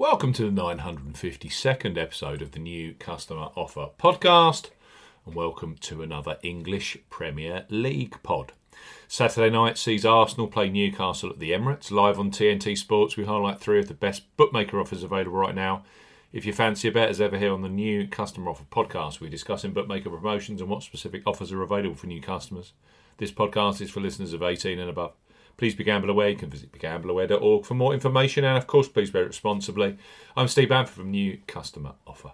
Welcome to the 952nd episode of the New Customer Offer podcast, and welcome to another English Premier League pod. Saturday night sees Arsenal play Newcastle at the Emirates. Live on TNT Sports, we highlight three of the best bookmaker offers available right now. If you fancy a bet, as ever, here on the New Customer Offer podcast, we're discussing bookmaker promotions and what specific offers are available for new customers. This podcast is for listeners of 18 and above. Please be gamble aware. You can visit begambleaware.org for more information. And of course, please it responsibly. I'm Steve Bamford from New Customer Offer.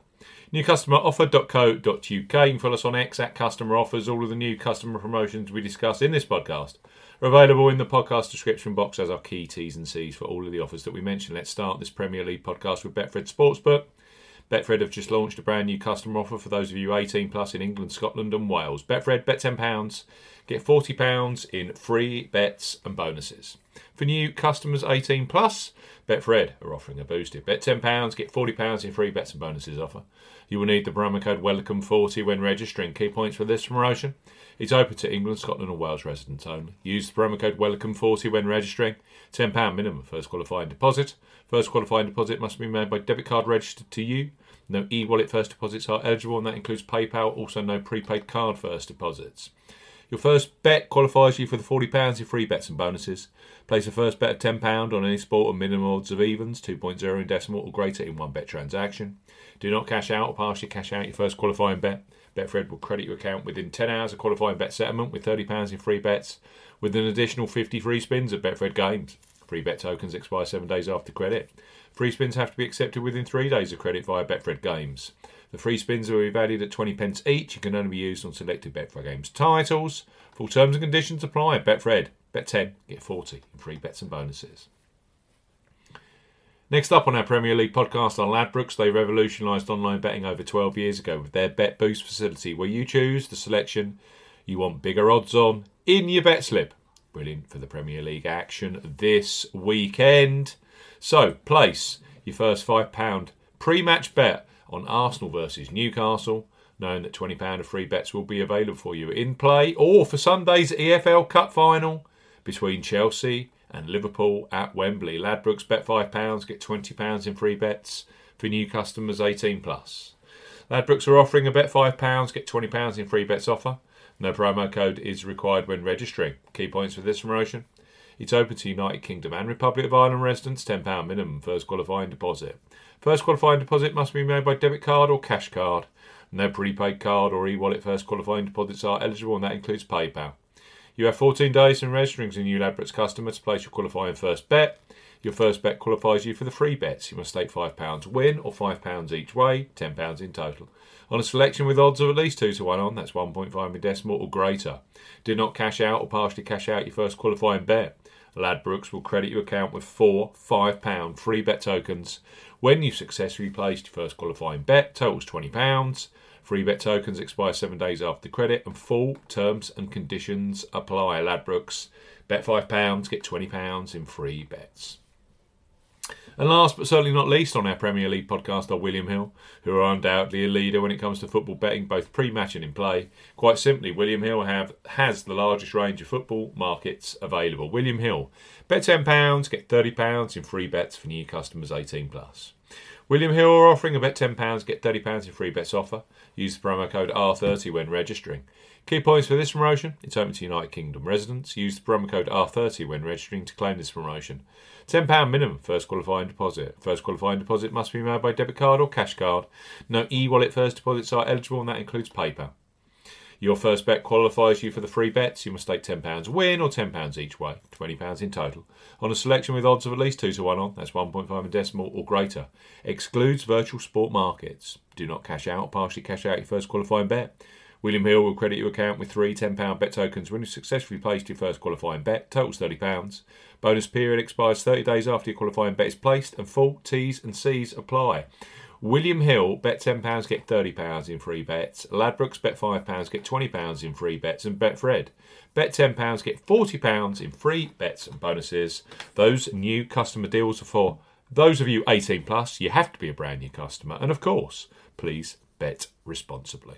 NewCustomeroffer.co.uk. You can follow us on X at Customer Offers. All of the new customer promotions we discuss in this podcast are available in the podcast description box as our key T's and C's for all of the offers that we mentioned. Let's start this Premier League podcast with Betfred Sportsbook. Betfred have just launched a brand new customer offer for those of you 18 plus in England, Scotland, and Wales. Betfred, bet £10 Get £40 in free bets and bonuses. For new customers 18 plus, Betfred are offering a boosted. Bet £10, get £40 in free bets and bonuses offer. You will need the promo code WELCOME40 when registering. Key points for this promotion. It's open to England, Scotland, and Wales residents only. Use the promo code WELCOME40 when registering. £10 minimum first qualifying deposit. First qualifying deposit must be made by debit card registered to you. No e wallet first deposits are eligible, and that includes PayPal. Also, no prepaid card first deposits. Your first bet qualifies you for the £40 in free bets and bonuses. Place a first bet of £10 on any sport and minimum odds of evens, 2.0 in decimal or greater in one bet transaction. Do not cash out or partially cash out your first qualifying bet. Betfred will credit your account within 10 hours of qualifying bet settlement with £30 in free bets, with an additional 50 free spins at Betfred Games. Free bet tokens expire seven days after credit. Free spins have to be accepted within three days of credit via Betfred Games. The free spins will be valued at 20 pence each and can only be used on selected Betfred Games titles. Full terms and conditions apply. Betfred. Bet 10, get 40 in free bets and bonuses. Next up on our Premier League podcast are Ladbrokes. They revolutionised online betting over 12 years ago with their Bet Boost facility, where you choose the selection you want bigger odds on in your bet slip. Brilliant for the Premier League action this weekend. So, place your first £5 pre match bet on Arsenal versus Newcastle, knowing that £20 of free bets will be available for you in play, or for Sunday's EFL Cup final between Chelsea and Liverpool at Wembley. Ladbrokes bet £5, get £20 in free bets for new customers 18 plus. Ladbrokes are offering a bet £5, get £20 in free bets offer. No promo code is required when registering. Key points for this promotion. It's open to United Kingdom and Republic of Ireland residents, £10 minimum first qualifying deposit. First qualifying deposit must be made by debit card or cash card. No prepaid card or e wallet first qualifying deposits are eligible, and that includes PayPal. You have 14 days from registering as a new Ladbrokes customer to place your qualifying first bet. Your first bet qualifies you for the free bets. You must stake £5 win or £5 each way, £10 in total. On a selection with odds of at least 2 to 1 on, that's 1.5 in decimal or greater. Do not cash out or partially cash out your first qualifying bet. Ladbrokes will credit your account with four £5 free bet tokens when you've successfully placed your first qualifying bet. Totals £20. Free bet tokens expire seven days after credit, and full terms and conditions apply. Ladbrokes, bet £5, get £20 in free bets. And last but certainly not least on our Premier League podcast are William Hill, who are undoubtedly a leader when it comes to football betting, both pre-match and in play. Quite simply, William Hill have has the largest range of football markets available. William Hill, bet £10, get £30 in free bets for new customers 18 plus. William Hill are offering a bet £10, get £30 in free bets offer. Use the promo code R30 when registering. Key points for this promotion it's open to United Kingdom residents. Use the promo code R30 when registering to claim this promotion. £10 minimum first qualifying deposit. First qualifying deposit must be made by debit card or cash card. No e wallet first deposits are eligible, and that includes PayPal. Your first bet qualifies you for the free bets. You must stake £10 win or £10 each way, £20 in total. On a selection with odds of at least 2 to 1 on, that's 1.5 in decimal or greater. Excludes virtual sport markets. Do not cash out partially cash out your first qualifying bet. William Hill will credit your account with three £10 bet tokens when you successfully placed your first qualifying bet. Totals £30. Bonus period expires 30 days after your qualifying bet is placed, and full T's and C's apply. William Hill, bet £10, get £30 in free bets. Ladbrokes, bet £5, get £20 in free bets. And Betfred, bet £10, get £40 in free bets and bonuses. Those new customer deals are for those of you 18 plus. You have to be a brand new customer. And of course, please bet responsibly.